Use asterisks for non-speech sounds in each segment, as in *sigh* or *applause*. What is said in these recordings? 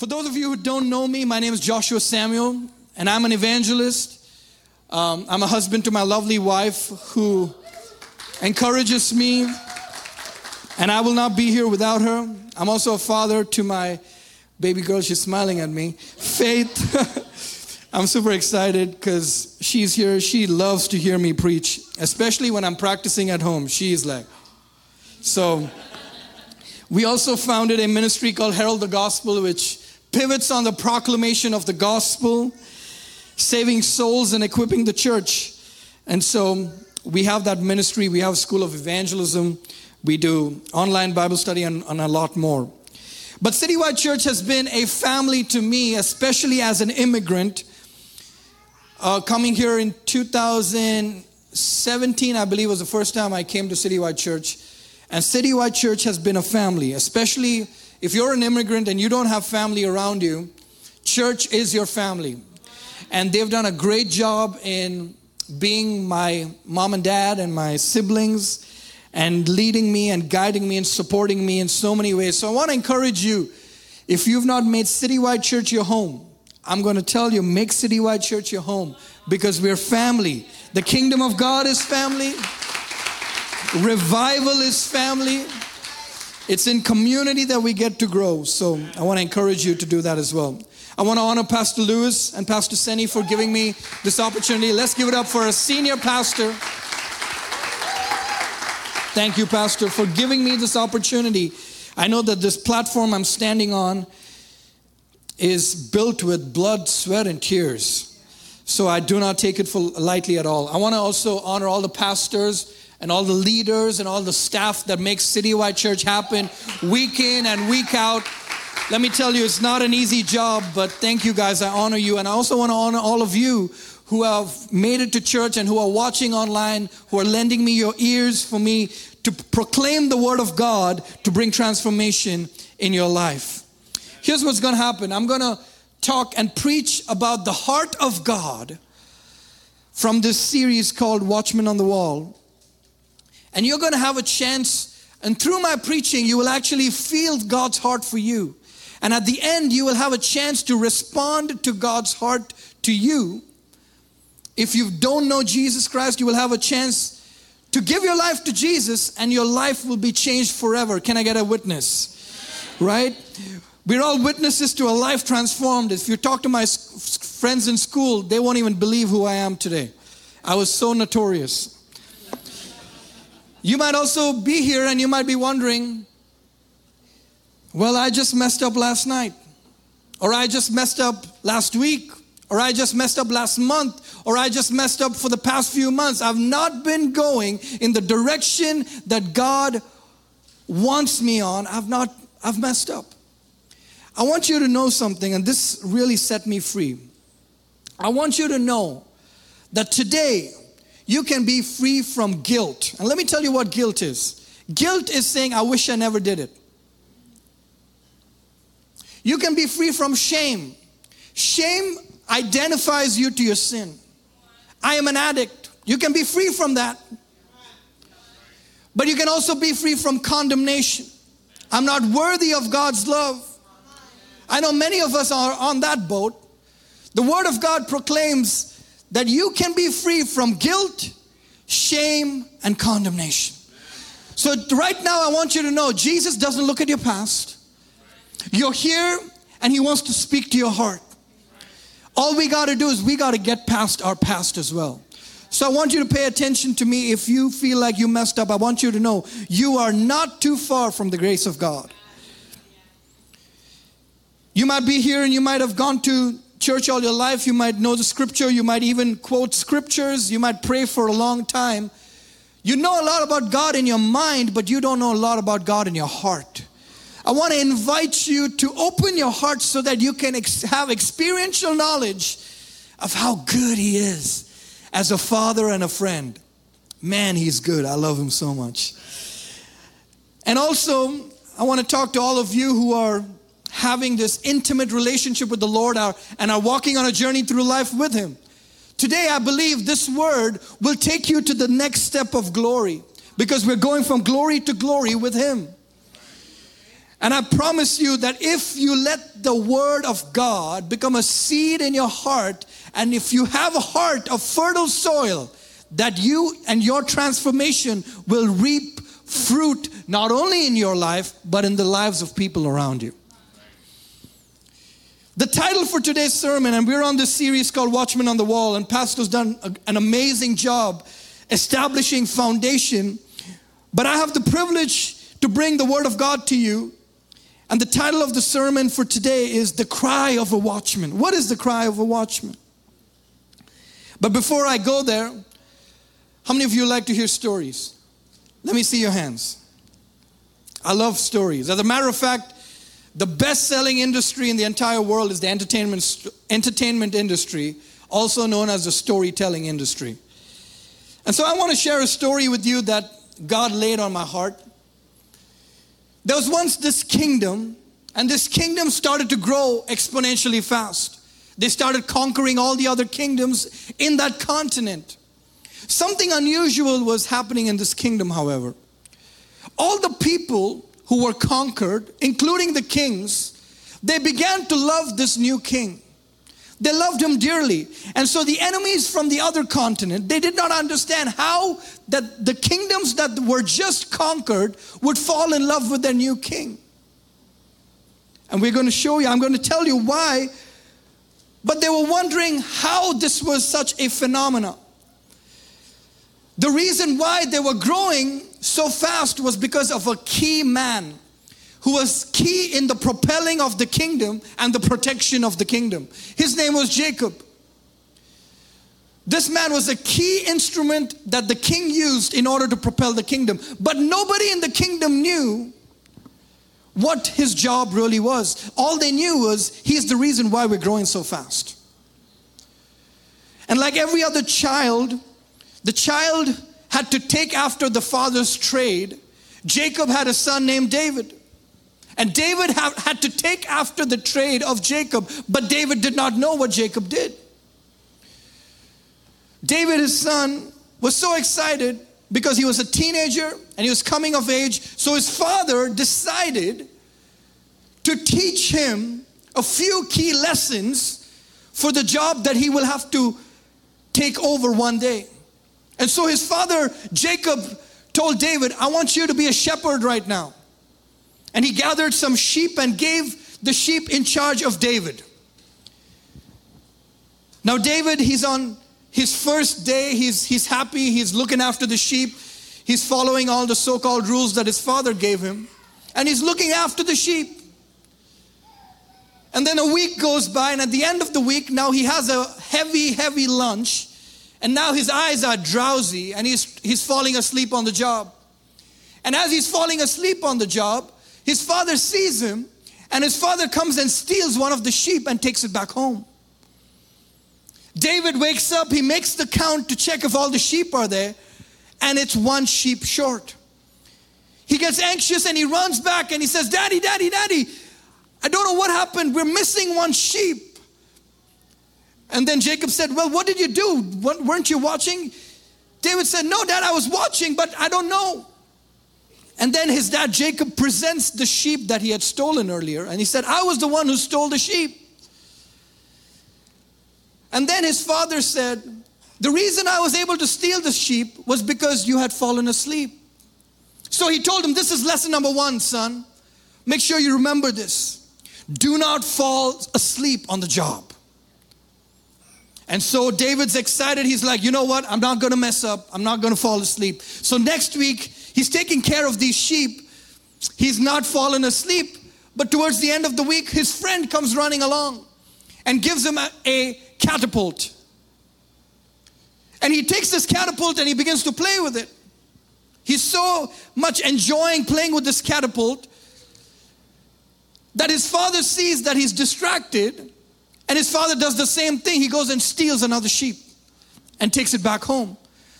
For those of you who don't know me, my name is Joshua Samuel, and I'm an evangelist. Um, I'm a husband to my lovely wife who encourages me, and I will not be here without her. I'm also a father to my baby girl. She's smiling at me. Faith. *laughs* I'm super excited because she's here. She loves to hear me preach, especially when I'm practicing at home. She's like, so. We also founded a ministry called Herald the Gospel, which pivots on the proclamation of the gospel, saving souls and equipping the church. And so we have that ministry. We have school of evangelism. We do online Bible study and, and a lot more. But Citywide Church has been a family to me, especially as an immigrant. Uh, coming here in 2017, I believe, was the first time I came to Citywide Church. And Citywide Church has been a family, especially if you're an immigrant and you don't have family around you, church is your family. And they've done a great job in being my mom and dad and my siblings and leading me and guiding me and supporting me in so many ways. So I want to encourage you if you've not made Citywide Church your home, I'm going to tell you make Citywide Church your home because we're family. The kingdom of God is family. Revival is family. It's in community that we get to grow. So I want to encourage you to do that as well. I want to honor Pastor Lewis and Pastor Seni for giving me this opportunity. Let's give it up for a senior pastor. Thank you, Pastor, for giving me this opportunity. I know that this platform I'm standing on is built with blood, sweat, and tears. So I do not take it for lightly at all. I want to also honor all the pastors and all the leaders and all the staff that makes Citywide Church happen week in and week out. Let me tell you, it's not an easy job, but thank you guys. I honor you. And I also want to honor all of you who have made it to church and who are watching online, who are lending me your ears for me to proclaim the word of God to bring transformation in your life. Here's what's going to happen I'm going to talk and preach about the heart of God from this series called Watchmen on the Wall. And you're going to have a chance, and through my preaching, you will actually feel God's heart for you. And at the end, you will have a chance to respond to God's heart to you. If you don't know Jesus Christ, you will have a chance to give your life to Jesus, and your life will be changed forever. Can I get a witness? Right? We're all witnesses to a life transformed. If you talk to my friends in school, they won't even believe who I am today. I was so notorious. You might also be here and you might be wondering, well, I just messed up last night, or I just messed up last week, or I just messed up last month, or I just messed up for the past few months. I've not been going in the direction that God wants me on. I've not, I've messed up. I want you to know something, and this really set me free. I want you to know that today you can be free from guilt. And let me tell you what guilt is guilt is saying, I wish I never did it. You can be free from shame. Shame identifies you to your sin. I am an addict. You can be free from that. But you can also be free from condemnation. I'm not worthy of God's love. I know many of us are on that boat. The Word of God proclaims that you can be free from guilt, shame, and condemnation. So, right now, I want you to know Jesus doesn't look at your past. You're here, and He wants to speak to your heart. All we got to do is we got to get past our past as well. So, I want you to pay attention to me. If you feel like you messed up, I want you to know you are not too far from the grace of God. You might be here and you might have gone to church all your life, you might know the scripture, you might even quote scriptures, you might pray for a long time. You know a lot about God in your mind, but you don't know a lot about God in your heart. I want to invite you to open your heart so that you can ex- have experiential knowledge of how good He is as a father and a friend. Man, He's good. I love Him so much. And also, I want to talk to all of you who are having this intimate relationship with the Lord are, and are walking on a journey through life with Him. Today, I believe this word will take you to the next step of glory because we're going from glory to glory with Him. And I promise you that if you let the word of God become a seed in your heart, and if you have a heart of fertile soil, that you and your transformation will reap fruit not only in your life, but in the lives of people around you. The title for today's sermon, and we're on this series called Watchman on the Wall, and Pastor's done a, an amazing job establishing foundation. But I have the privilege to bring the Word of God to you. And the title of the sermon for today is The Cry of a Watchman. What is the cry of a watchman? But before I go there, how many of you like to hear stories? Let me see your hands. I love stories. As a matter of fact, the best selling industry in the entire world is the entertainment, entertainment industry, also known as the storytelling industry. And so I want to share a story with you that God laid on my heart. There was once this kingdom, and this kingdom started to grow exponentially fast. They started conquering all the other kingdoms in that continent. Something unusual was happening in this kingdom, however. All the people who were conquered, including the kings, they began to love this new king. They loved him dearly. And so the enemies from the other continent, they did not understand how that the kingdoms that were just conquered would fall in love with their new king. And we're going to show you, I'm going to tell you why. But they were wondering how this was such a phenomenon. The reason why they were growing so fast was because of a key man who was key in the propelling of the kingdom and the protection of the kingdom. His name was Jacob. This man was a key instrument that the king used in order to propel the kingdom. But nobody in the kingdom knew what his job really was. All they knew was he's the reason why we're growing so fast. And like every other child, the child had to take after the father's trade. Jacob had a son named David. And David had to take after the trade of Jacob, but David did not know what Jacob did. David, his son, was so excited because he was a teenager and he was coming of age. So his father decided to teach him a few key lessons for the job that he will have to take over one day. And so his father, Jacob, told David, I want you to be a shepherd right now. And he gathered some sheep and gave the sheep in charge of David. Now, David, he's on his first day, he's, he's happy, he's looking after the sheep, he's following all the so called rules that his father gave him, and he's looking after the sheep. And then a week goes by, and at the end of the week, now he has a heavy, heavy lunch and now his eyes are drowsy and he's, he's falling asleep on the job. And as he's falling asleep on the job, his father sees him and his father comes and steals one of the sheep and takes it back home. David wakes up, he makes the count to check if all the sheep are there, and it's one sheep short. He gets anxious and he runs back and he says, Daddy, Daddy, Daddy, I don't know what happened. We're missing one sheep. And then Jacob said, Well, what did you do? Weren't you watching? David said, No, dad, I was watching, but I don't know. And then his dad, Jacob, presents the sheep that he had stolen earlier. And he said, I was the one who stole the sheep. And then his father said, The reason I was able to steal the sheep was because you had fallen asleep. So he told him, This is lesson number one, son. Make sure you remember this. Do not fall asleep on the job. And so David's excited. He's like, you know what? I'm not going to mess up. I'm not going to fall asleep. So next week, he's taking care of these sheep. He's not fallen asleep. But towards the end of the week, his friend comes running along and gives him a, a catapult. And he takes this catapult and he begins to play with it. He's so much enjoying playing with this catapult that his father sees that he's distracted and his father does the same thing. He goes and steals another sheep and takes it back home.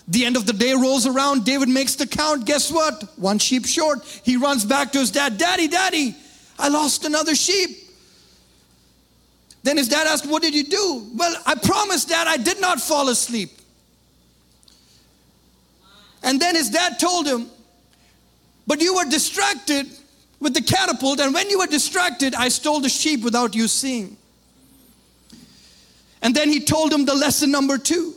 The end of the day rolls around. David makes the count. Guess what? One sheep short. He runs back to his dad. Daddy, daddy, I lost another sheep. Then his dad asked, What did you do? Well, I promised dad I did not fall asleep. And then his dad told him, But you were distracted with the catapult, and when you were distracted, I stole the sheep without you seeing. And then he told him the lesson number two.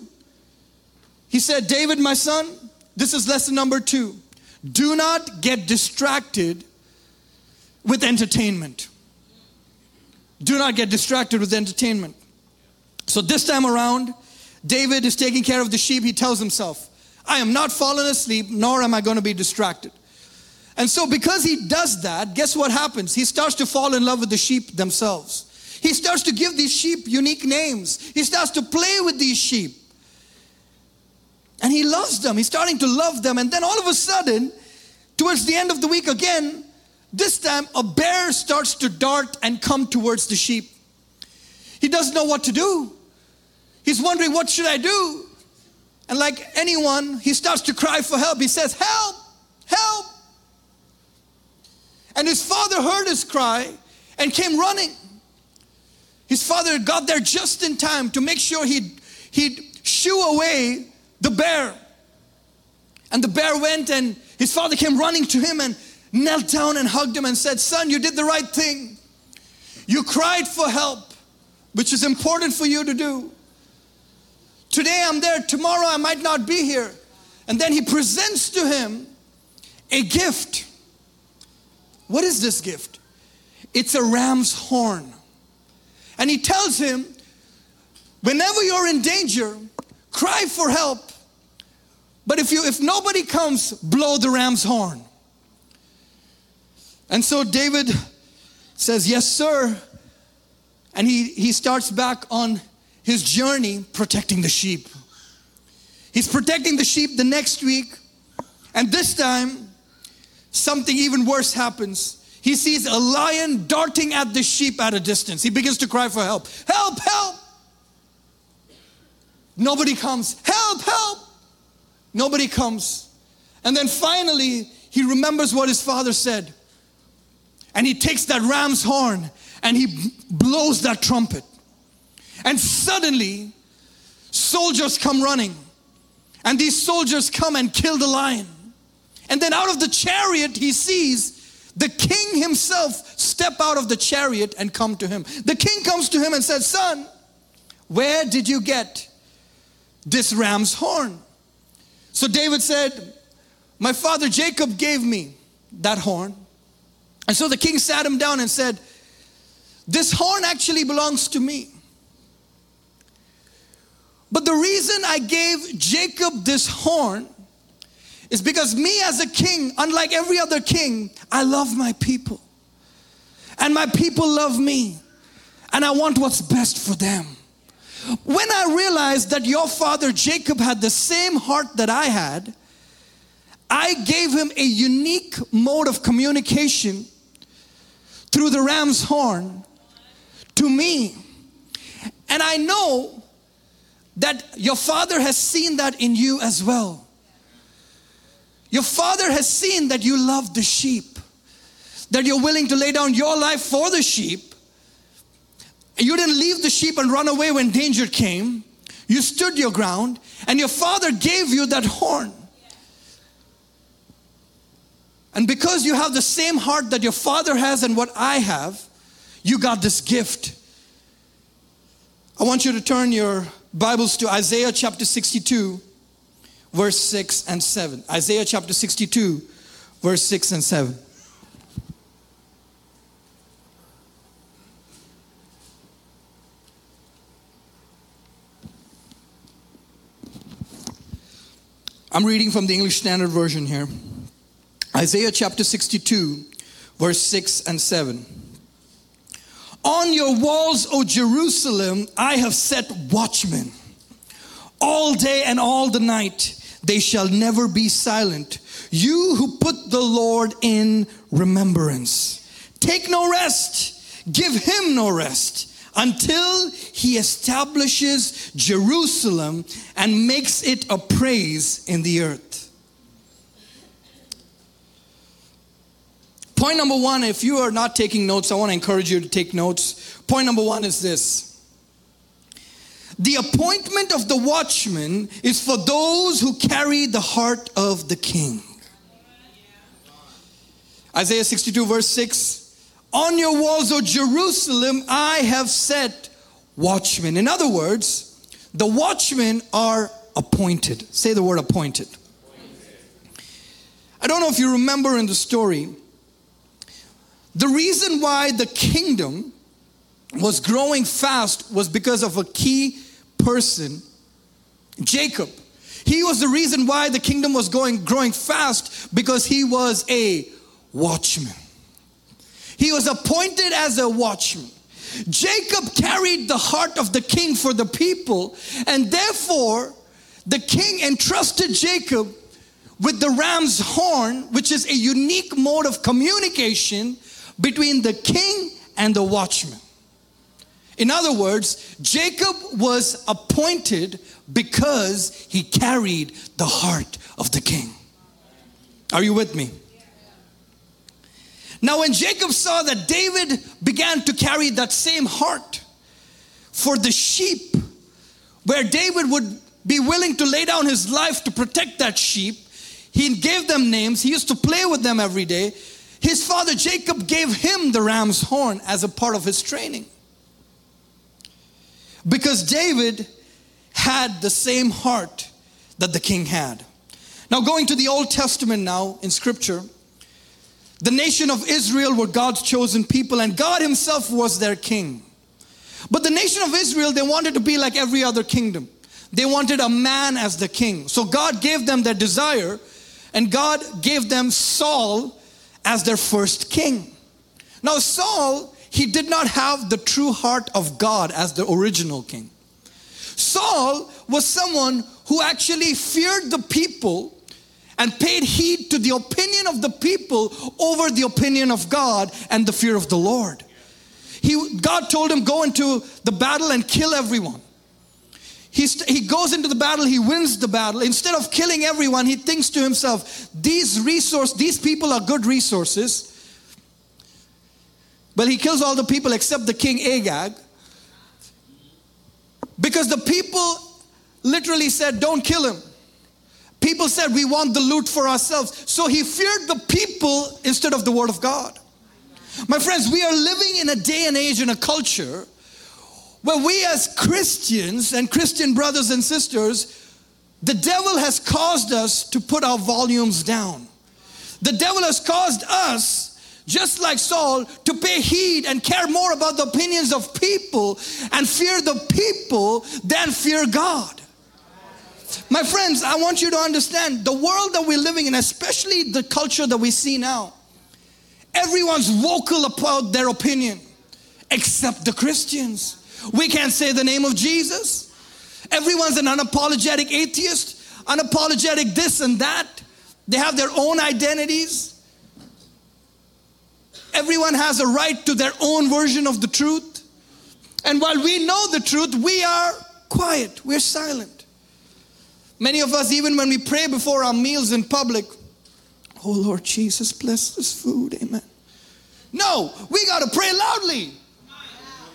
He said, David, my son, this is lesson number two. Do not get distracted with entertainment. Do not get distracted with entertainment. So this time around, David is taking care of the sheep. He tells himself, I am not falling asleep, nor am I going to be distracted. And so, because he does that, guess what happens? He starts to fall in love with the sheep themselves. He starts to give these sheep unique names. He starts to play with these sheep. And he loves them. He's starting to love them. And then all of a sudden, towards the end of the week again, this time a bear starts to dart and come towards the sheep. He doesn't know what to do. He's wondering, what should I do? And like anyone, he starts to cry for help. He says, Help, help. And his father heard his cry and came running. His father got there just in time to make sure he'd, he'd shoo away the bear. And the bear went, and his father came running to him and knelt down and hugged him and said, Son, you did the right thing. You cried for help, which is important for you to do. Today I'm there, tomorrow I might not be here. And then he presents to him a gift. What is this gift? It's a ram's horn. And he tells him, whenever you're in danger, cry for help. But if you if nobody comes, blow the ram's horn. And so David says, Yes, sir. And he, he starts back on his journey protecting the sheep. He's protecting the sheep the next week. And this time, something even worse happens. He sees a lion darting at the sheep at a distance. He begins to cry for help. Help, help! Nobody comes. Help, help! Nobody comes. And then finally, he remembers what his father said. And he takes that ram's horn and he blows that trumpet. And suddenly, soldiers come running. And these soldiers come and kill the lion. And then out of the chariot, he sees the king himself step out of the chariot and come to him. The king comes to him and says, Son, where did you get this ram's horn? So David said, My father Jacob gave me that horn. And so the king sat him down and said, This horn actually belongs to me. But the reason I gave Jacob this horn is because me as a king, unlike every other king, I love my people. And my people love me. And I want what's best for them. When I realized that your father Jacob had the same heart that I had, I gave him a unique mode of communication through the ram's horn to me. And I know that your father has seen that in you as well. Your father has seen that you love the sheep, that you're willing to lay down your life for the sheep. You didn't leave the sheep and run away when danger came. You stood your ground, and your father gave you that horn. And because you have the same heart that your father has and what I have, you got this gift. I want you to turn your Bibles to Isaiah chapter 62, verse 6 and 7. Isaiah chapter 62, verse 6 and 7. I'm reading from the English Standard Version here. Isaiah chapter 62, verse 6 and 7. On your walls, O Jerusalem, I have set watchmen. All day and all the night, they shall never be silent. You who put the Lord in remembrance. Take no rest, give him no rest until he establishes Jerusalem and makes it a praise in the earth. Point number one, if you are not taking notes, I want to encourage you to take notes. Point number one is this The appointment of the watchman is for those who carry the heart of the king. Isaiah 62, verse 6 On your walls, O Jerusalem, I have set watchmen. In other words, the watchmen are appointed. Say the word appointed. I don't know if you remember in the story, the reason why the kingdom was growing fast was because of a key person, Jacob. He was the reason why the kingdom was going growing fast because he was a watchman. He was appointed as a watchman. Jacob carried the heart of the king for the people, and therefore the king entrusted Jacob with the ram's horn, which is a unique mode of communication between the king and the watchman. In other words, Jacob was appointed because he carried the heart of the king. Are you with me? Now, when Jacob saw that David began to carry that same heart for the sheep, where David would be willing to lay down his life to protect that sheep, he gave them names. He used to play with them every day. His father Jacob gave him the ram's horn as a part of his training. Because David had the same heart that the king had. Now, going to the Old Testament now in scripture, the nation of Israel were God's chosen people, and God Himself was their king. But the nation of Israel, they wanted to be like every other kingdom. They wanted a man as the king. So God gave them their desire, and God gave them Saul as their first king. Now, Saul, he did not have the true heart of God as the original king. Saul was someone who actually feared the people and paid heed to the opinion of the people over the opinion of God and the fear of the Lord. He, God told him, Go into the battle and kill everyone. He, st- he goes into the battle, he wins the battle. Instead of killing everyone, he thinks to himself, These resource, these people are good resources. But he kills all the people except the king Agag. Because the people literally said, Don't kill him. People said, We want the loot for ourselves. So he feared the people instead of the word of God. My friends, we are living in a day and age in a culture where we, as Christians and Christian brothers and sisters, the devil has caused us to put our volumes down. The devil has caused us just like Saul, to pay heed and care more about the opinions of people and fear the people than fear God. My friends, I want you to understand the world that we're living in, especially the culture that we see now, everyone's vocal about their opinion except the Christians. We can't say the name of Jesus. Everyone's an unapologetic atheist, unapologetic this and that. They have their own identities. Everyone has a right to their own version of the truth. And while we know the truth, we are quiet, we're silent. Many of us, even when we pray before our meals in public, oh Lord Jesus, bless this food, amen. No, we got to pray loudly.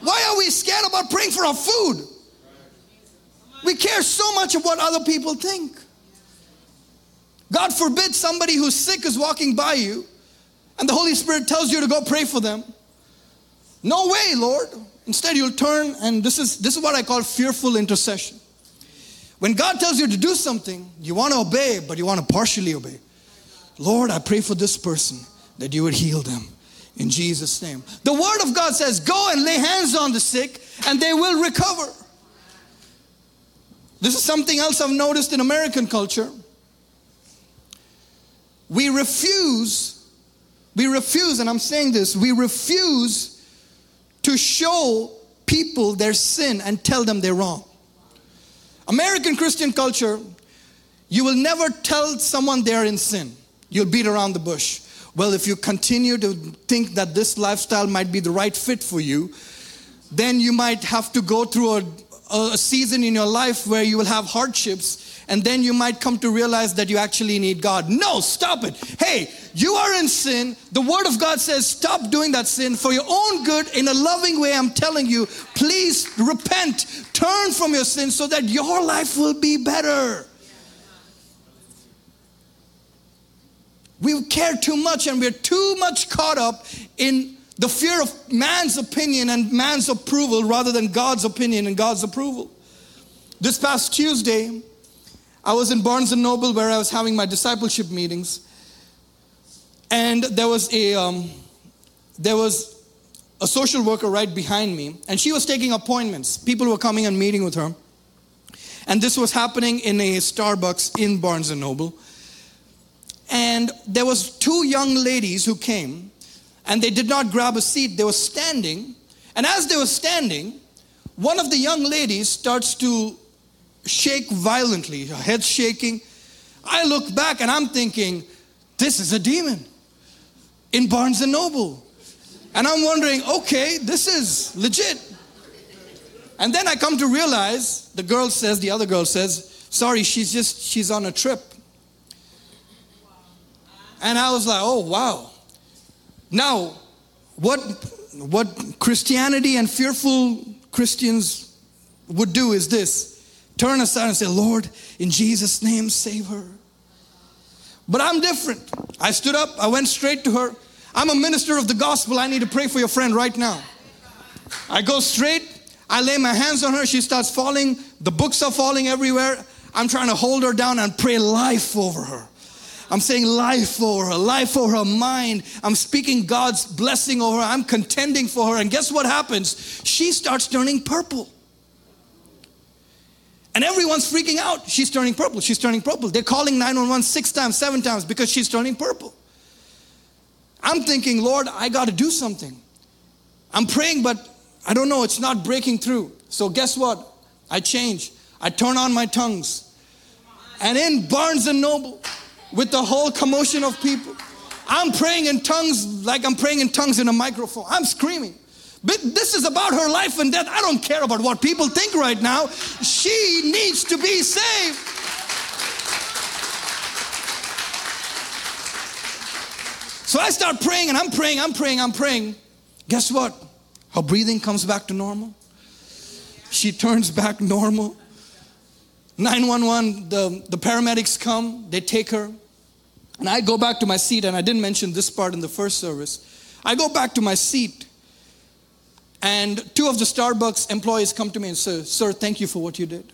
Why are we scared about praying for our food? We care so much of what other people think. God forbid somebody who's sick is walking by you and the Holy Spirit tells you to go pray for them. No way, Lord. Instead, you'll turn, and this is, this is what I call fearful intercession. When God tells you to do something, you want to obey, but you want to partially obey. Lord, I pray for this person that you would heal them in Jesus' name. The Word of God says, Go and lay hands on the sick, and they will recover. This is something else I've noticed in American culture. We refuse we refuse, and I'm saying this, we refuse to show people their sin and tell them they're wrong. American Christian culture, you will never tell someone they're in sin. You'll beat around the bush. Well, if you continue to think that this lifestyle might be the right fit for you, then you might have to go through a, a season in your life where you will have hardships and then you might come to realize that you actually need God. No, stop it. Hey, you are in sin. The Word of God says, stop doing that sin for your own good in a loving way. I'm telling you, please repent, turn from your sin so that your life will be better. We care too much and we're too much caught up in the fear of man's opinion and man's approval rather than God's opinion and God's approval. This past Tuesday, I was in Barnes and Noble where I was having my discipleship meetings, and there was a um, there was a social worker right behind me, and she was taking appointments. People were coming and meeting with her, and this was happening in a Starbucks in Barnes and Noble. And there was two young ladies who came, and they did not grab a seat. They were standing, and as they were standing, one of the young ladies starts to shake violently, her head shaking. I look back and I'm thinking, this is a demon in Barnes and Noble. And I'm wondering, okay, this is legit. And then I come to realize the girl says, the other girl says, sorry, she's just, she's on a trip. And I was like, oh, wow. Now, what, what Christianity and fearful Christians would do is this turn aside and say, Lord, in Jesus' name, save her. But I'm different. I stood up, I went straight to her. I'm a minister of the gospel. I need to pray for your friend right now. I go straight, I lay my hands on her. She starts falling. The books are falling everywhere. I'm trying to hold her down and pray life over her. I'm saying life over her, life over her mind. I'm speaking God's blessing over her. I'm contending for her. And guess what happens? She starts turning purple. And everyone's freaking out. She's turning purple. She's turning purple. They're calling 911 six times, seven times because she's turning purple. I'm thinking, Lord, I got to do something. I'm praying, but I don't know, it's not breaking through. So guess what? I change. I turn on my tongues. And in Barnes and Noble, with the whole commotion of people, I'm praying in tongues like I'm praying in tongues in a microphone. I'm screaming. But this is about her life and death. I don't care about what people think right now. She needs to be saved. So I start praying and I'm praying, I'm praying, I'm praying. Guess what? Her breathing comes back to normal. She turns back normal. 911, the, the paramedics come, they take her. And I go back to my seat, and I didn't mention this part in the first service. I go back to my seat and two of the Starbucks employees come to me and say, Sir, thank you for what you did.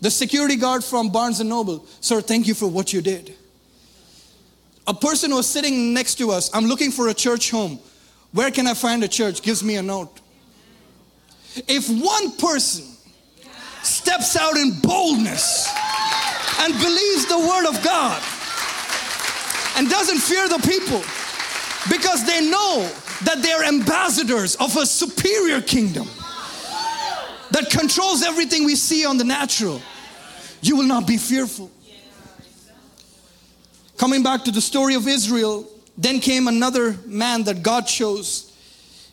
The security guard from Barnes and Noble, Sir, thank you for what you did. A person was sitting next to us, I'm looking for a church home. Where can I find a church? Gives me a note. If one person steps out in boldness and believes the word of God and doesn't fear the people because they know that they're ambassadors of a superior kingdom that controls everything we see on the natural, you will not be fearful. Coming back to the story of Israel, then came another man that God chose.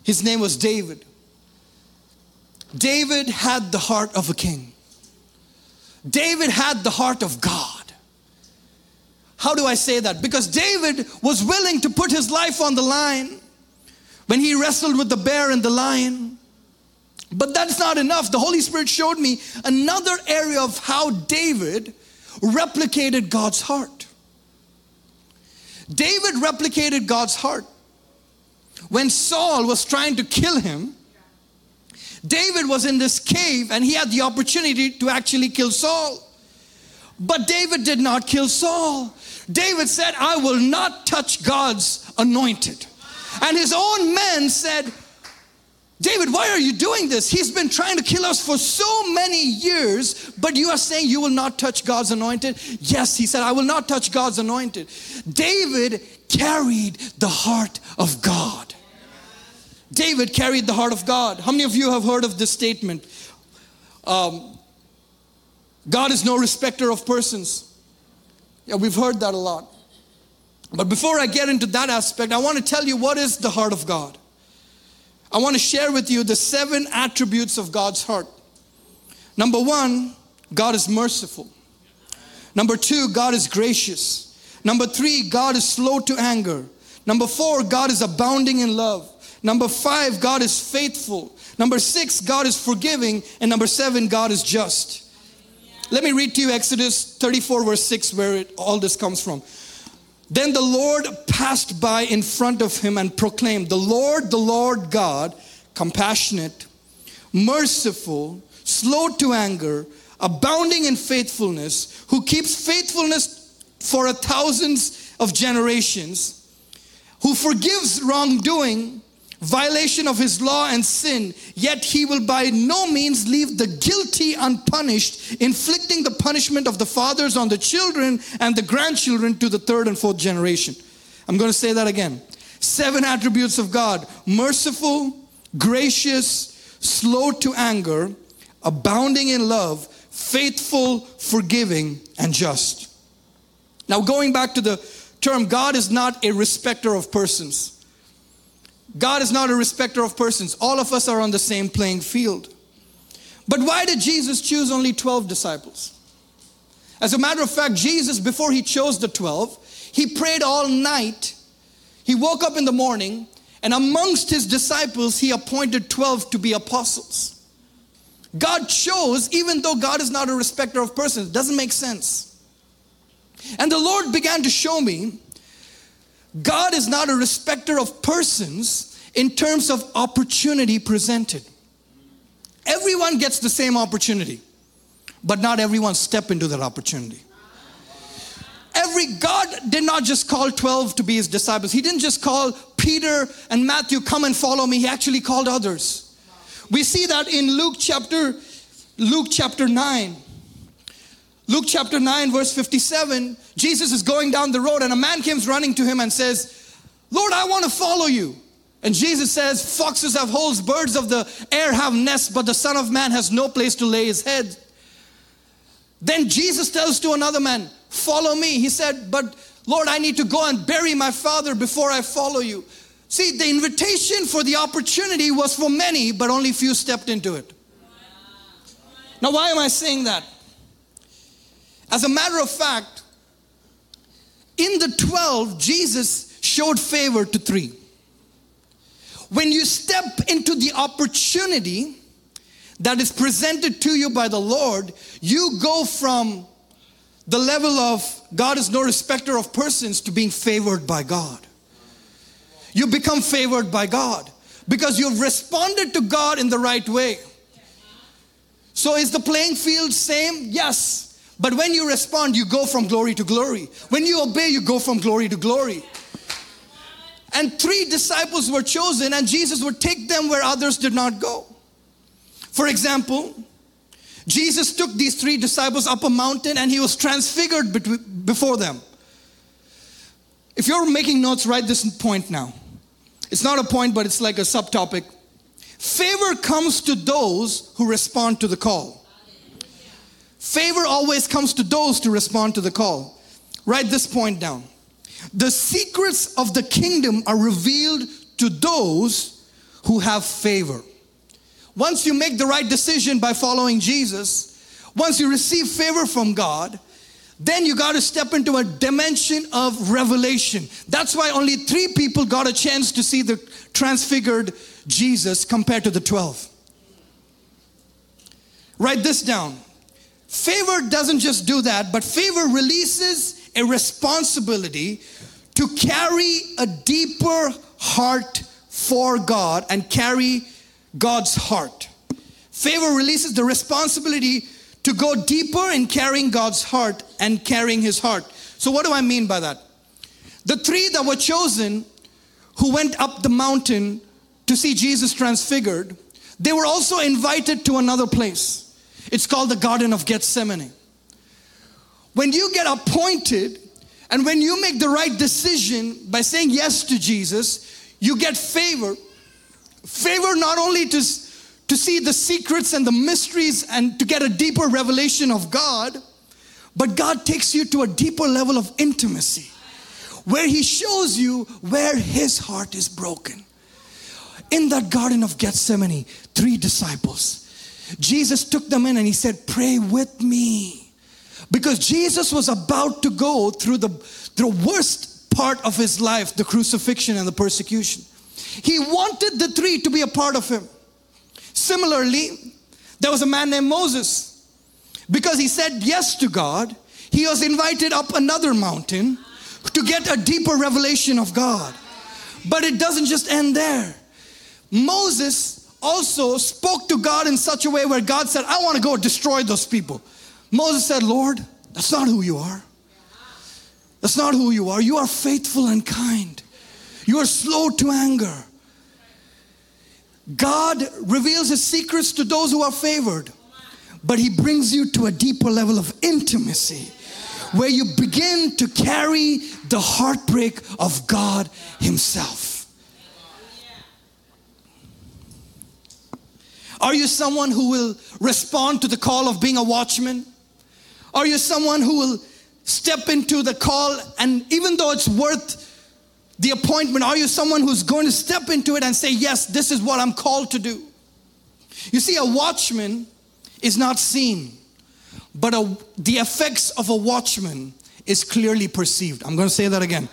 His name was David. David had the heart of a king. David had the heart of God. How do I say that? Because David was willing to put his life on the line when he wrestled with the bear and the lion. But that's not enough. The Holy Spirit showed me another area of how David replicated God's heart. David replicated God's heart. When Saul was trying to kill him, David was in this cave and he had the opportunity to actually kill Saul. But David did not kill Saul. David said, I will not touch God's anointed. And his own men said, David, why are you doing this? He's been trying to kill us for so many years, but you are saying you will not touch God's anointed? Yes, he said, I will not touch God's anointed. David carried the heart of God. David carried the heart of God. How many of you have heard of this statement? Um, God is no respecter of persons. Yeah, we've heard that a lot. But before I get into that aspect, I want to tell you what is the heart of God. I want to share with you the seven attributes of God's heart. Number one, God is merciful. Number two, God is gracious. Number three, God is slow to anger. Number four, God is abounding in love. Number five, God is faithful. Number six, God is forgiving. And number seven, God is just. Let me read to you Exodus 34, verse 6, where it, all this comes from. Then the Lord passed by in front of him and proclaimed, The Lord, the Lord God, compassionate, merciful, slow to anger, abounding in faithfulness, who keeps faithfulness for a thousands of generations, who forgives wrongdoing, violation of his law and sin, yet he will by no means leave the guilty unpunished, inflicting the punishment of the fathers on the children and the grandchildren to the third and fourth generation. I'm going to say that again. Seven attributes of God merciful, gracious, slow to anger, abounding in love, faithful, forgiving, and just. Now, going back to the term, God is not a respecter of persons. God is not a respecter of persons. All of us are on the same playing field. But why did Jesus choose only 12 disciples? As a matter of fact, Jesus, before he chose the 12, he prayed all night. He woke up in the morning, and amongst his disciples, he appointed 12 to be apostles. God chose, even though God is not a respecter of persons, doesn't make sense. And the Lord began to show me God is not a respecter of persons in terms of opportunity presented. Everyone gets the same opportunity, but not everyone step into that opportunity. Every God did not just call 12 to be his disciples. He didn't just call Peter and Matthew come and follow me. He actually called others. We see that in Luke chapter Luke chapter 9. Luke chapter 9, verse 57, Jesus is going down the road and a man comes running to him and says, Lord, I want to follow you. And Jesus says, Foxes have holes, birds of the air have nests, but the Son of Man has no place to lay his head. Then Jesus tells to another man, Follow me. He said, But Lord, I need to go and bury my father before I follow you. See, the invitation for the opportunity was for many, but only few stepped into it. Now, why am I saying that? As a matter of fact, in the 12, Jesus showed favor to three. When you step into the opportunity that is presented to you by the Lord, you go from the level of God is no respecter of persons to being favored by God. You become favored by God because you've responded to God in the right way. So is the playing field same? Yes. But when you respond, you go from glory to glory. When you obey, you go from glory to glory. And three disciples were chosen, and Jesus would take them where others did not go. For example, Jesus took these three disciples up a mountain and he was transfigured before them. If you're making notes, write this point now. It's not a point, but it's like a subtopic. Favor comes to those who respond to the call. Favor always comes to those to respond to the call. Write this point down. The secrets of the kingdom are revealed to those who have favor. Once you make the right decision by following Jesus, once you receive favor from God, then you got to step into a dimension of revelation. That's why only three people got a chance to see the transfigured Jesus compared to the 12. Write this down. Favor doesn't just do that, but favor releases a responsibility to carry a deeper heart for God and carry God's heart. Favor releases the responsibility to go deeper in carrying God's heart and carrying His heart. So, what do I mean by that? The three that were chosen who went up the mountain to see Jesus transfigured, they were also invited to another place. It's called the Garden of Gethsemane. When you get appointed and when you make the right decision by saying yes to Jesus, you get favor. Favor not only to, to see the secrets and the mysteries and to get a deeper revelation of God, but God takes you to a deeper level of intimacy where He shows you where His heart is broken. In that Garden of Gethsemane, three disciples Jesus took them in and he said, Pray with me. Because Jesus was about to go through the, the worst part of his life, the crucifixion and the persecution. He wanted the three to be a part of him. Similarly, there was a man named Moses. Because he said yes to God, he was invited up another mountain to get a deeper revelation of God. But it doesn't just end there. Moses also spoke to God in such a way where God said, I want to go destroy those people. Moses said, Lord, that's not who you are. That's not who you are. You are faithful and kind. You are slow to anger. God reveals his secrets to those who are favored, but he brings you to a deeper level of intimacy where you begin to carry the heartbreak of God himself. Are you someone who will respond to the call of being a watchman? Are you someone who will step into the call and even though it's worth the appointment, are you someone who's going to step into it and say, Yes, this is what I'm called to do? You see, a watchman is not seen, but a, the effects of a watchman is clearly perceived. I'm going to say that again.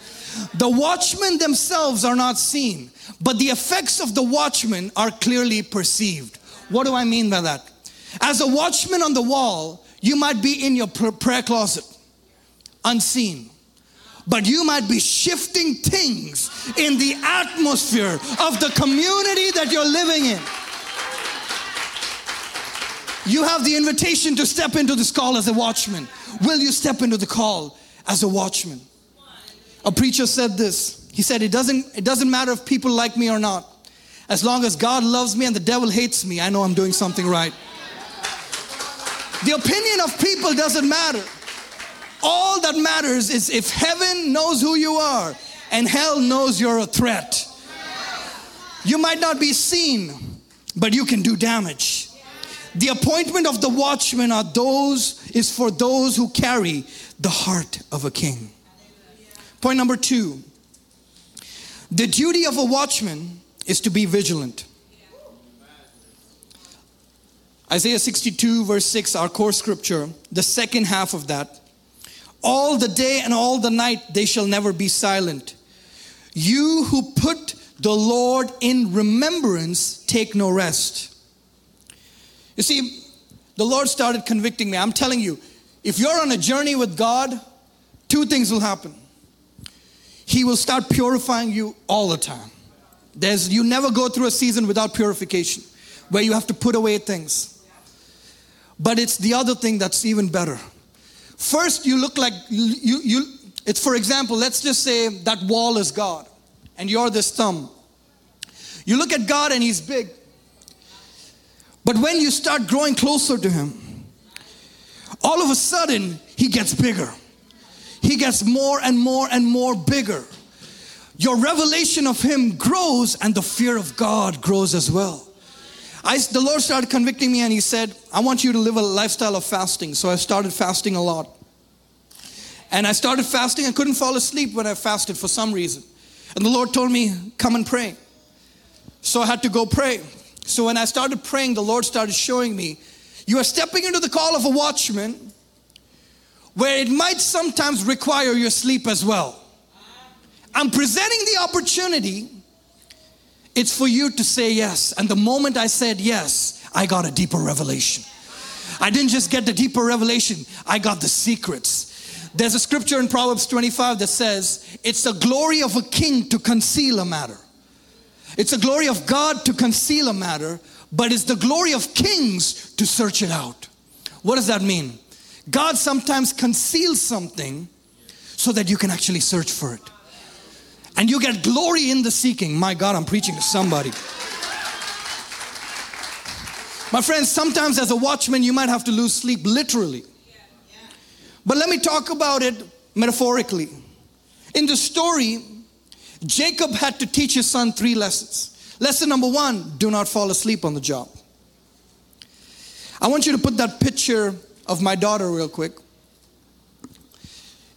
The watchmen themselves are not seen, but the effects of the watchman are clearly perceived. What do I mean by that? As a watchman on the wall, you might be in your prayer closet, unseen but you might be shifting things in the atmosphere of the community that you're living in. You have the invitation to step into this call as a watchman. Will you step into the call as a watchman? A preacher said this. He said, It doesn't, it doesn't matter if people like me or not. As long as God loves me and the devil hates me, I know I'm doing something right. The opinion of people doesn't matter. All that matters is if heaven knows who you are and hell knows you're a threat. You might not be seen, but you can do damage. The appointment of the watchman are those is for those who carry the heart of a king. Point number 2. The duty of a watchman is to be vigilant. Isaiah 62 verse 6 our core scripture, the second half of that all the day and all the night they shall never be silent. You who put the Lord in remembrance take no rest. You see, the Lord started convicting me. I'm telling you, if you're on a journey with God, two things will happen. He will start purifying you all the time. There's you never go through a season without purification where you have to put away things. But it's the other thing that's even better. First, you look like you, you, it's for example, let's just say that wall is God and you're this thumb. You look at God and He's big. But when you start growing closer to Him, all of a sudden He gets bigger. He gets more and more and more bigger. Your revelation of Him grows and the fear of God grows as well. I, the Lord started convicting me and He said, I want you to live a lifestyle of fasting. So I started fasting a lot. And I started fasting. I couldn't fall asleep when I fasted for some reason. And the Lord told me, Come and pray. So I had to go pray. So when I started praying, the Lord started showing me, You are stepping into the call of a watchman where it might sometimes require your sleep as well. I'm presenting the opportunity it's for you to say yes. And the moment I said yes, I got a deeper revelation. I didn't just get the deeper revelation, I got the secrets. There's a scripture in Proverbs 25 that says, It's the glory of a king to conceal a matter. It's the glory of God to conceal a matter, but it's the glory of kings to search it out. What does that mean? God sometimes conceals something so that you can actually search for it and you get glory in the seeking. My God, I'm preaching to somebody. My friends, sometimes as a watchman, you might have to lose sleep literally. But let me talk about it metaphorically. In the story, Jacob had to teach his son three lessons. Lesson number one do not fall asleep on the job. I want you to put that picture of my daughter real quick.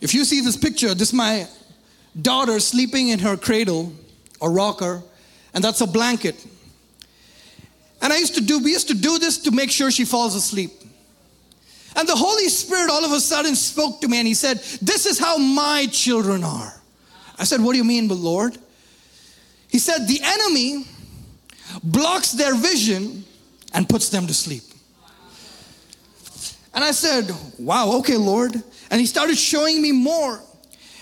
If you see this picture, this is my daughter sleeping in her cradle or rocker, and that's a blanket. And I used to do, we used to do this to make sure she falls asleep. And the Holy Spirit all of a sudden spoke to me and he said, This is how my children are. I said, What do you mean, but Lord? He said, The enemy blocks their vision and puts them to sleep. And I said, Wow, okay, Lord. And he started showing me more.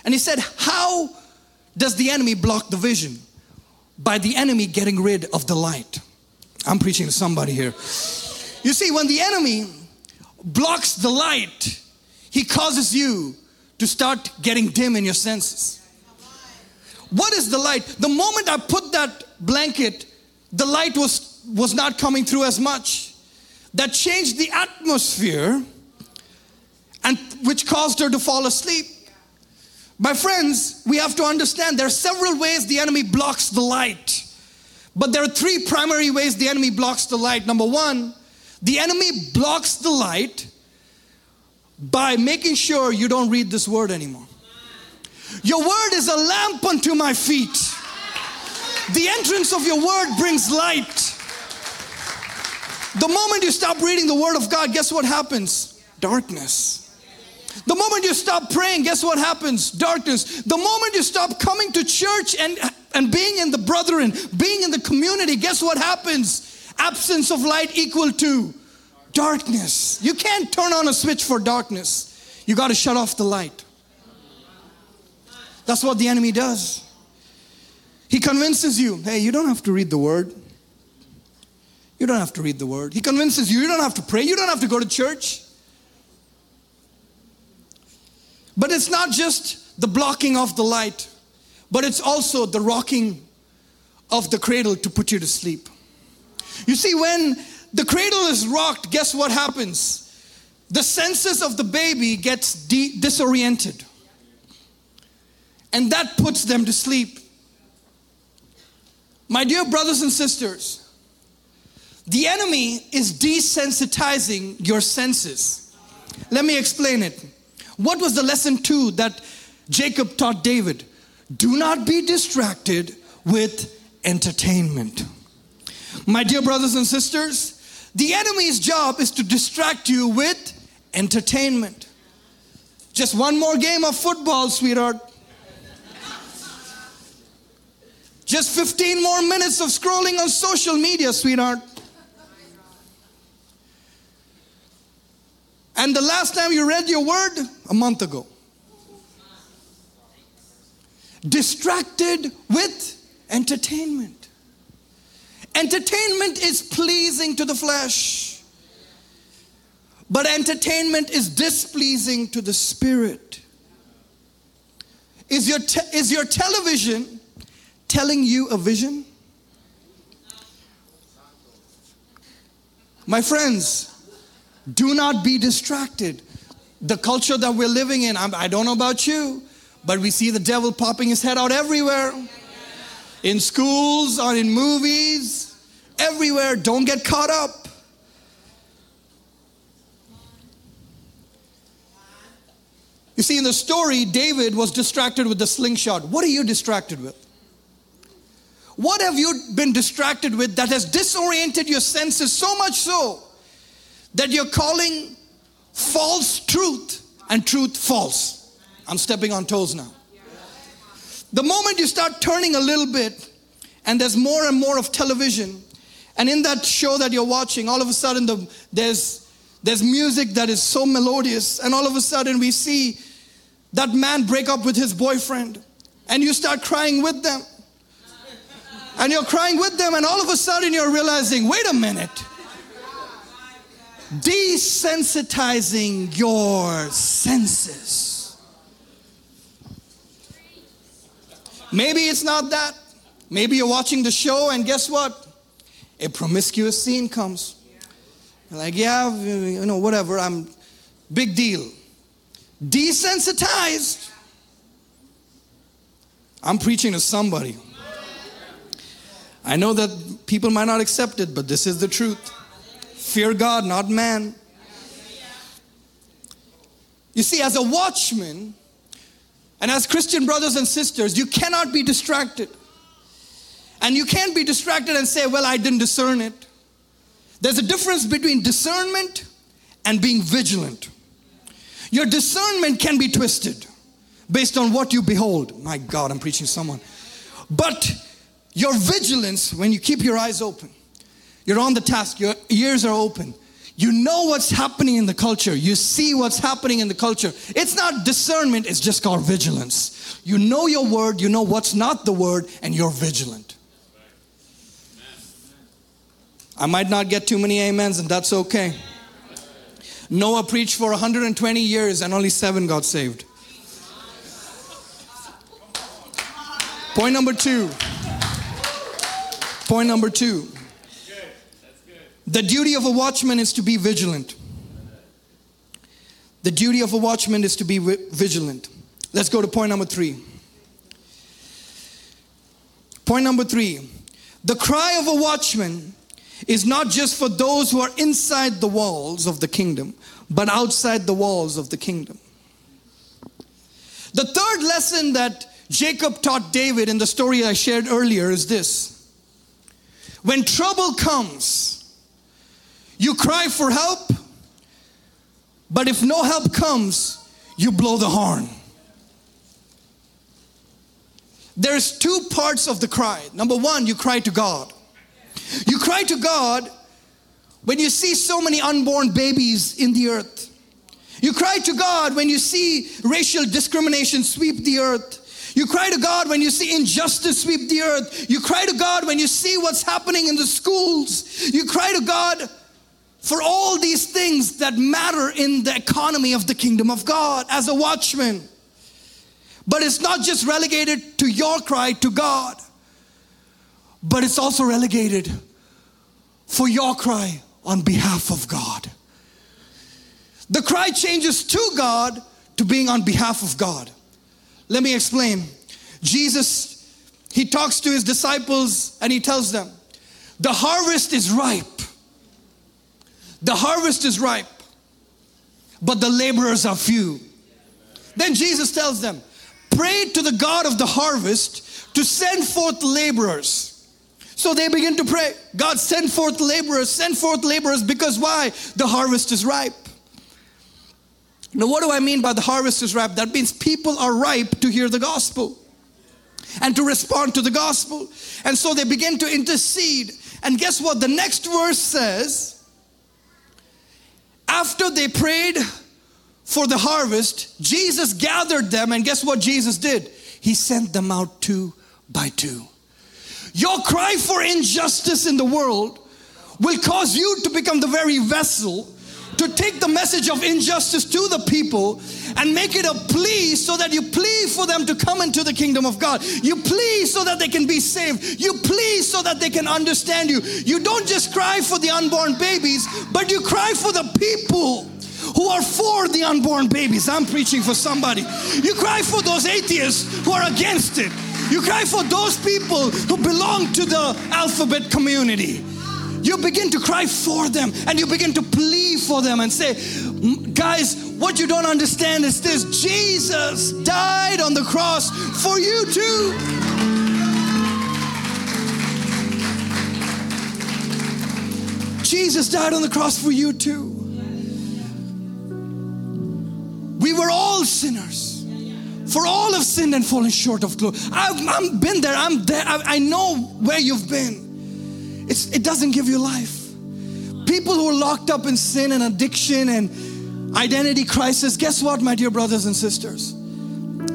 And he said, How does the enemy block the vision? By the enemy getting rid of the light. I'm preaching to somebody here. You see, when the enemy blocks the light, he causes you to start getting dim in your senses. What is the light? The moment I put that blanket, the light was, was not coming through as much. That changed the atmosphere and which caused her to fall asleep. My friends, we have to understand there are several ways the enemy blocks the light. But there are three primary ways the enemy blocks the light. Number one, the enemy blocks the light by making sure you don't read this word anymore. Your word is a lamp unto my feet. The entrance of your word brings light. The moment you stop reading the word of God, guess what happens? Darkness. The moment you stop praying, guess what happens? Darkness. The moment you stop coming to church and, and being in the brethren, being in the community, guess what happens? Absence of light equal to darkness. You can't turn on a switch for darkness. You got to shut off the light. That's what the enemy does. He convinces you, hey, you don't have to read the word. You don't have to read the word. He convinces you, you don't have to pray. You don't have to go to church. But it's not just the blocking of the light, but it's also the rocking of the cradle to put you to sleep. You see, when the cradle is rocked, guess what happens? The senses of the baby gets de- disoriented. And that puts them to sleep. My dear brothers and sisters, the enemy is desensitizing your senses. Let me explain it. What was the lesson two that Jacob taught David? Do not be distracted with entertainment. My dear brothers and sisters, the enemy's job is to distract you with entertainment. Just one more game of football, sweetheart. Just 15 more minutes of scrolling on social media, sweetheart. And the last time you read your word, a month ago. Distracted with entertainment. Entertainment is pleasing to the flesh, but entertainment is displeasing to the spirit. Is your, te- is your television telling you a vision? My friends, do not be distracted. The culture that we're living in, I don't know about you, but we see the devil popping his head out everywhere in schools or in movies, everywhere. Don't get caught up. You see, in the story, David was distracted with the slingshot. What are you distracted with? What have you been distracted with that has disoriented your senses so much so that you're calling false truth and truth false? I'm stepping on toes now. The moment you start turning a little bit, and there's more and more of television, and in that show that you're watching, all of a sudden the, there's, there's music that is so melodious, and all of a sudden we see that man break up with his boyfriend, and you start crying with them. And you're crying with them, and all of a sudden you're realizing wait a minute. Desensitizing your senses. Maybe it's not that. Maybe you're watching the show and guess what? A promiscuous scene comes. You're like, yeah, you know, whatever, I'm big deal. Desensitized. I'm preaching to somebody. I know that people might not accept it, but this is the truth. Fear God, not man. You see, as a watchman, and as Christian brothers and sisters, you cannot be distracted. And you can't be distracted and say, Well, I didn't discern it. There's a difference between discernment and being vigilant. Your discernment can be twisted based on what you behold. My God, I'm preaching someone. But your vigilance, when you keep your eyes open, you're on the task, your ears are open, You know what's happening in the culture. You see what's happening in the culture. It's not discernment, it's just called vigilance. You know your word, you know what's not the word, and you're vigilant. I might not get too many amens, and that's okay. Noah preached for 120 years, and only seven got saved. Point number two. Point number two. The duty of a watchman is to be vigilant. The duty of a watchman is to be vigilant. Let's go to point number three. Point number three the cry of a watchman is not just for those who are inside the walls of the kingdom, but outside the walls of the kingdom. The third lesson that Jacob taught David in the story I shared earlier is this when trouble comes, you cry for help, but if no help comes, you blow the horn. There's two parts of the cry. Number one, you cry to God. You cry to God when you see so many unborn babies in the earth. You cry to God when you see racial discrimination sweep the earth. You cry to God when you see injustice sweep the earth. You cry to God when you see what's happening in the schools. You cry to God for all these things that matter in the economy of the kingdom of God as a watchman. But it's not just relegated to your cry to God, but it's also relegated for your cry on behalf of God. The cry changes to God to being on behalf of God. Let me explain. Jesus, he talks to his disciples and he tells them, The harvest is ripe the harvest is ripe, but the laborers are few. Then Jesus tells them, Pray to the God of the harvest to send forth laborers. So they begin to pray. God, send forth laborers, send forth laborers because why? The harvest is ripe. Now, what do I mean by the harvest is ripe? That means people are ripe to hear the gospel and to respond to the gospel. And so they begin to intercede. And guess what? The next verse says, after they prayed for the harvest, Jesus gathered them, and guess what Jesus did? He sent them out two by two. Your cry for injustice in the world will cause you to become the very vessel to take the message of injustice to the people and make it a plea so that you plead for them to come into the kingdom of God. You plead so that they can be saved. You plead so that they can understand you. You don't just cry for the unborn babies, but you cry for the people who are for the unborn babies. I'm preaching for somebody. You cry for those atheists who are against it. You cry for those people who belong to the alphabet community you begin to cry for them and you begin to plead for them and say, guys, what you don't understand is this Jesus died on the cross for you too. Jesus died on the cross for you too. We were all sinners. For all have sinned and fallen short of glory. I've, I've been there. I'm there. I, I know where you've been. It's, it doesn't give you life. People who are locked up in sin and addiction and identity crisis, guess what, my dear brothers and sisters?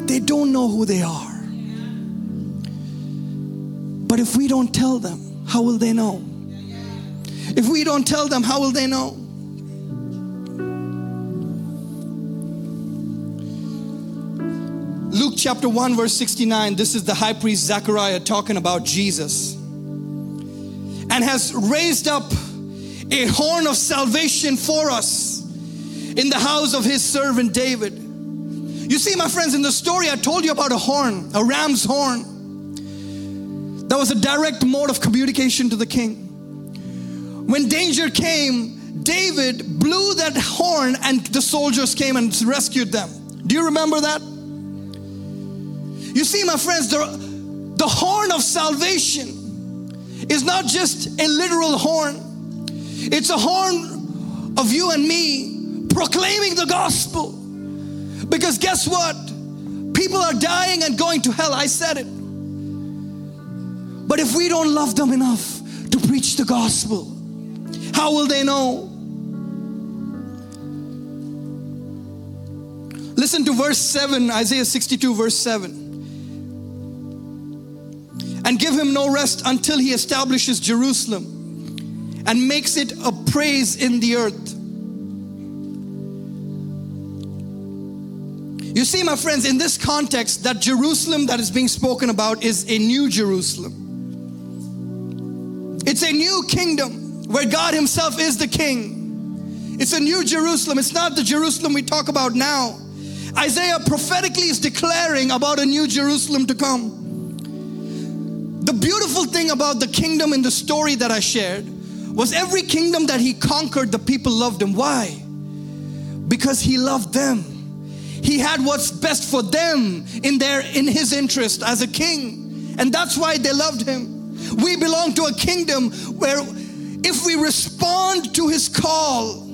They don't know who they are. But if we don't tell them, how will they know? If we don't tell them, how will they know? Luke chapter 1, verse 69, this is the high priest Zechariah talking about Jesus and has raised up a horn of salvation for us in the house of his servant David. You see, my friends, in the story I told you about a horn, a ram's horn. That was a direct mode of communication to the king. When danger came, David blew that horn and the soldiers came and rescued them. Do you remember that? You see, my friends, the, the horn of salvation is not just a literal horn, it's a horn of you and me proclaiming the gospel. Because guess what? People are dying and going to hell. I said it. But if we don't love them enough to preach the gospel, how will they know? Listen to verse 7, Isaiah 62, verse 7. And give him no rest until he establishes Jerusalem and makes it a praise in the earth. You see, my friends, in this context, that Jerusalem that is being spoken about is a new Jerusalem. It's a new kingdom where God Himself is the king. It's a new Jerusalem. It's not the Jerusalem we talk about now. Isaiah prophetically is declaring about a new Jerusalem to come. The beautiful thing about the kingdom in the story that I shared was every kingdom that he conquered, the people loved him. Why? Because he loved them. He had what's best for them in their in his interest as a king. And that's why they loved him. We belong to a kingdom where if we respond to his call,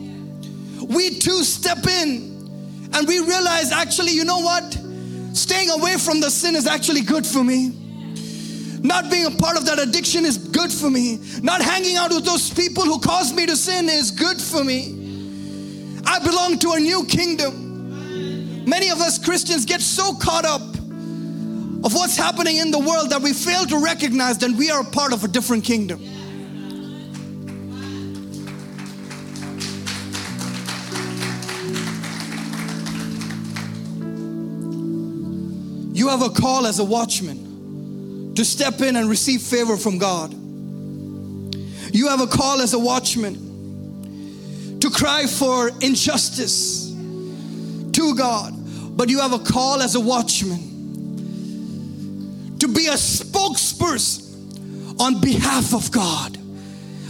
we too step in and we realize actually, you know what? Staying away from the sin is actually good for me. Not being a part of that addiction is good for me. Not hanging out with those people who caused me to sin is good for me. I belong to a new kingdom. Many of us Christians get so caught up of what's happening in the world that we fail to recognize that we are a part of a different kingdom. You have a call as a watchman to step in and receive favor from God. You have a call as a watchman to cry for injustice to God but you have a call as a watchman to be a spokesperson on behalf of God,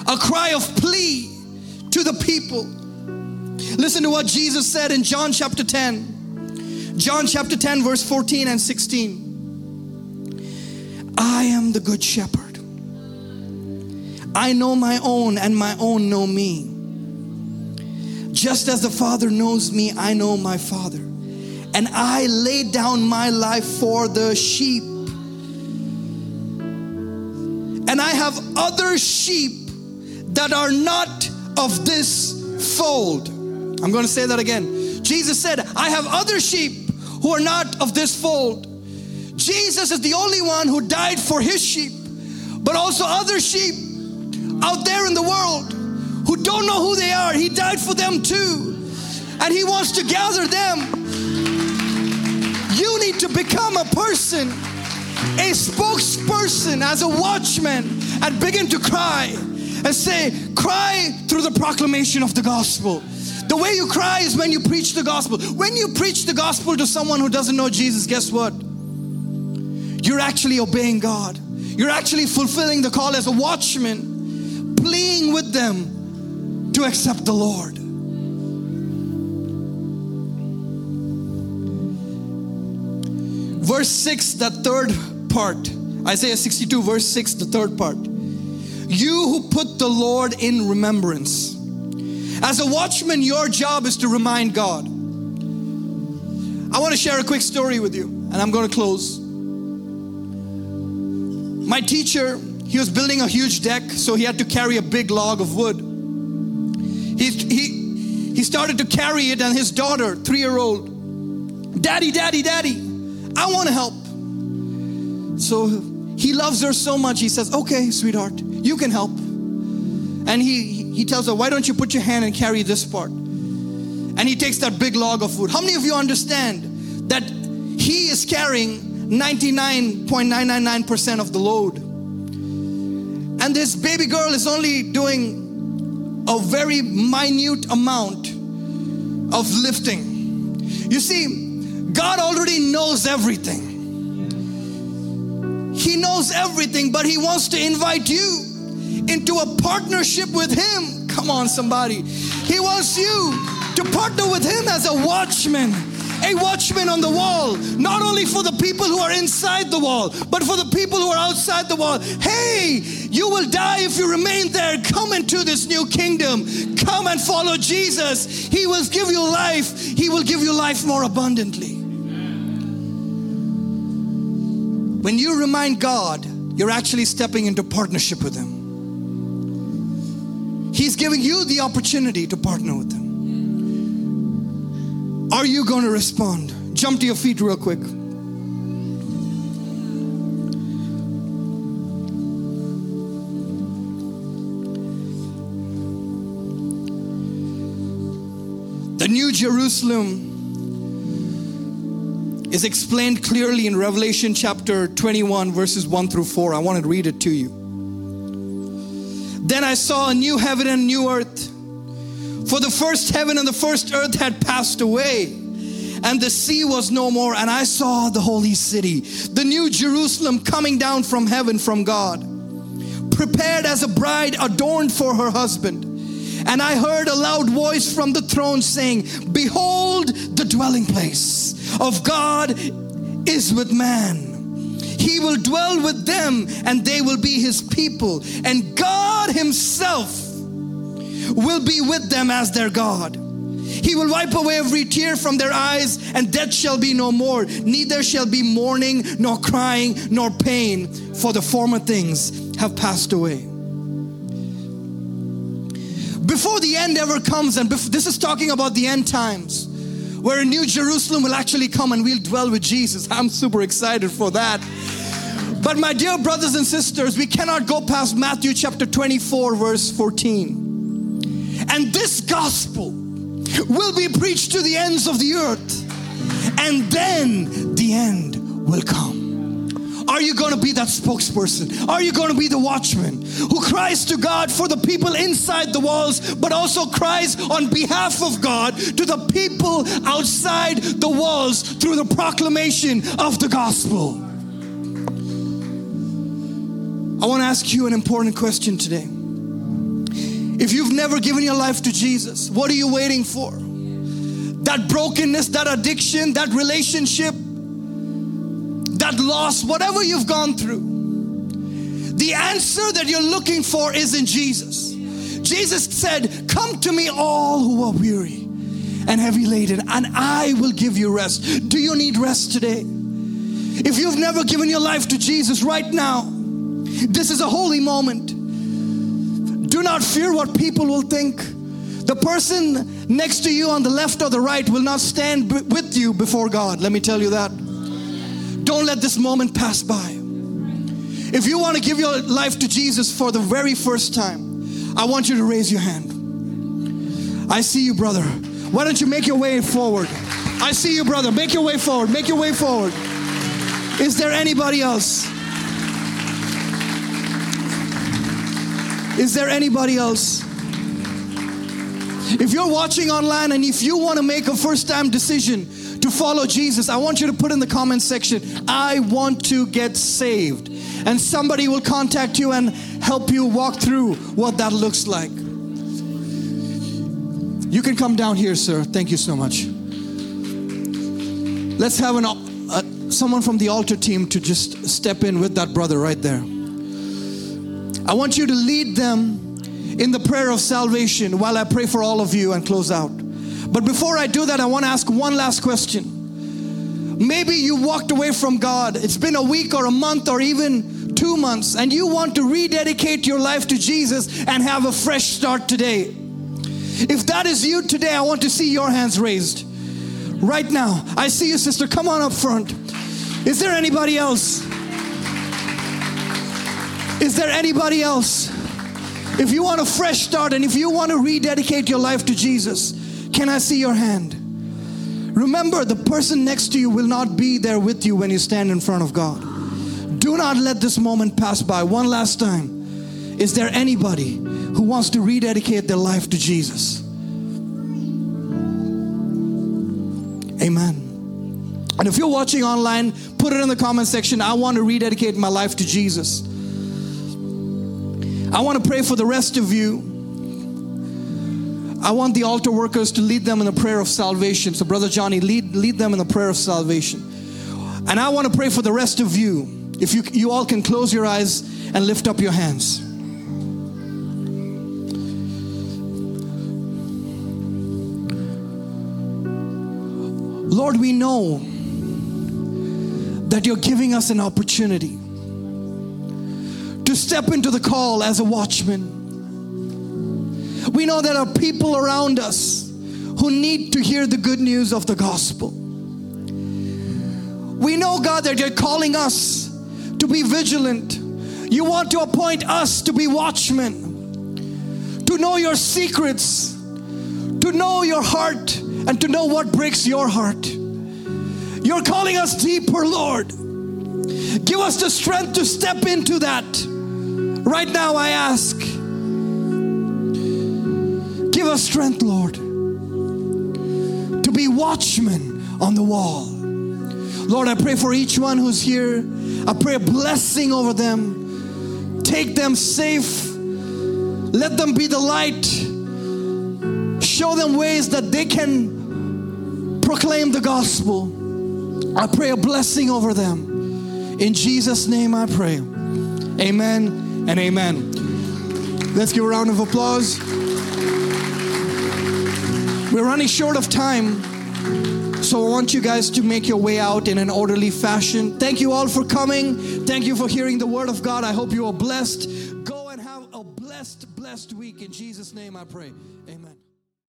a cry of plea to the people. Listen to what Jesus said in John chapter 10. John chapter 10, verse 14 and 16. I am the good shepherd. I know my own, and my own know me. Just as the Father knows me, I know my Father and I lay down my life for the sheep. And I have other sheep that are not of this fold. I'm going to say that again. Jesus said, I have other sheep who are not of this fold. Jesus is the only one who died for his sheep, but also other sheep out there in the world who don't know who they are. He died for them too. And he wants to gather them you need to become a person, a spokesperson as a watchman, and begin to cry and say, Cry through the proclamation of the gospel. The way you cry is when you preach the gospel. When you preach the gospel to someone who doesn't know Jesus, guess what? You're actually obeying God. You're actually fulfilling the call as a watchman, pleading with them to accept the Lord. verse 6, the third part. Isaiah 62, verse 6, the third part. You who put the Lord in remembrance. As a watchman, your job is to remind God. I want to share a quick story with you, and I'm going to close. My teacher, he was building a huge deck, so he had to carry a big log of wood. He, he, he started to carry it, and his daughter, three year old, Daddy, Daddy, Daddy, I want to help. So he loves her so much. He says, Okay, sweetheart, you can help. And he, he tells her, Why don't you put your hand and carry this part? And he takes that big log of food. How many of you understand that he is carrying 99.999% of the load? And this baby girl is only doing a very minute amount of lifting. You see, God already knows everything. He knows everything, but He wants to invite you into a partnership with Him. Come on, somebody. He wants you to partner with Him as a watchman a watchman on the wall, not only for the people who are inside the wall, but for the people who are outside the wall. Hey, you will die if you remain there. Come into this new kingdom. Come and follow Jesus. He will give you life, He will give you life more abundantly. When you remind God, you're actually stepping into partnership with Him. He's giving you the opportunity to partner with Him. Are you going to respond? Jump to your feet real quick. The New Jerusalem is explained clearly in Revelation chapter 21, verses 1 through 4. I want to read it to you. Then I saw a new heaven and new earth. For the first heaven and the first earth had passed away, and the sea was no more. And I saw the holy city, the new Jerusalem, coming down from heaven from God, prepared as a bride adorned for her husband. And I heard a loud voice from the throne saying, Behold, the dwelling place of God is with man. He will dwell with them, and they will be his people. And God Himself will be with them as their God. He will wipe away every tear from their eyes, and death shall be no more. Neither shall be mourning, nor crying, nor pain, for the former things have passed away before the end ever comes, and this is talking about the end times, where a new Jerusalem will actually come and we'll dwell with Jesus. *laughs* I'm super excited for that. But my dear brothers and sisters, we cannot go past Matthew chapter 24, verse 14. And this gospel will be preached to the ends of the earth, and then the end will come. Are you going to be that spokesperson? Are you going to be the watchman who cries to God for the people inside the walls, but also cries on behalf of God to the people outside the walls through the proclamation of the gospel? I want to ask you an important question today. If you've never given your life to Jesus, what are you waiting for? That brokenness, that addiction, that relationship, that loss, whatever you've gone through, the answer that you're looking for is in Jesus. Jesus said, Come to me, all who are weary and heavy laden, and I will give you rest. Do you need rest today? If you've never given your life to Jesus right now, this is a holy moment. Do not fear what people will think. The person next to you on the left or the right will not stand with you before God. Let me tell you that. Don't let this moment pass by. If you want to give your life to Jesus for the very first time, I want you to raise your hand. I see you, brother. Why don't you make your way forward? I see you, brother. Make your way forward. Make your way forward. Is there anybody else? Is there anybody else? If you're watching online and if you want to make a first time decision, to follow Jesus, I want you to put in the comment section, I want to get saved. And somebody will contact you and help you walk through what that looks like. You can come down here, sir. Thank you so much. Let's have an, uh, someone from the altar team to just step in with that brother right there. I want you to lead them in the prayer of salvation while I pray for all of you and close out. But before I do that, I want to ask one last question. Maybe you walked away from God. It's been a week or a month or even two months, and you want to rededicate your life to Jesus and have a fresh start today. If that is you today, I want to see your hands raised. Right now, I see you, sister. Come on up front. Is there anybody else? Is there anybody else? If you want a fresh start and if you want to rededicate your life to Jesus, can I see your hand? Remember, the person next to you will not be there with you when you stand in front of God. Do not let this moment pass by. One last time. Is there anybody who wants to rededicate their life to Jesus? Amen. And if you're watching online, put it in the comment section. I want to rededicate my life to Jesus. I want to pray for the rest of you I want the altar workers to lead them in a prayer of salvation. So, Brother Johnny, lead, lead them in a prayer of salvation. And I want to pray for the rest of you. If you, you all can close your eyes and lift up your hands. Lord, we know that you're giving us an opportunity step into the call as a watchman we know there are people around us who need to hear the good news of the gospel. We know, God, that you're calling us to be vigilant. You want to appoint us to be watchmen, to know your secrets, to know your heart, and to know what breaks your heart. You're calling us deeper, Lord. Give us the strength to step into that. Right now, I ask. Give us strength, Lord, to be watchmen on the wall. Lord, I pray for each one who's here. I pray a blessing over them. Take them safe. Let them be the light. Show them ways that they can proclaim the gospel. I pray a blessing over them. In Jesus' name I pray. Amen and amen. Let's give a round of applause. We're running short of time, so I want you guys to make your way out in an orderly fashion. Thank you all for coming. Thank you for hearing the word of God. I hope you are blessed. Go and have a blessed, blessed week. In Jesus' name I pray. Amen.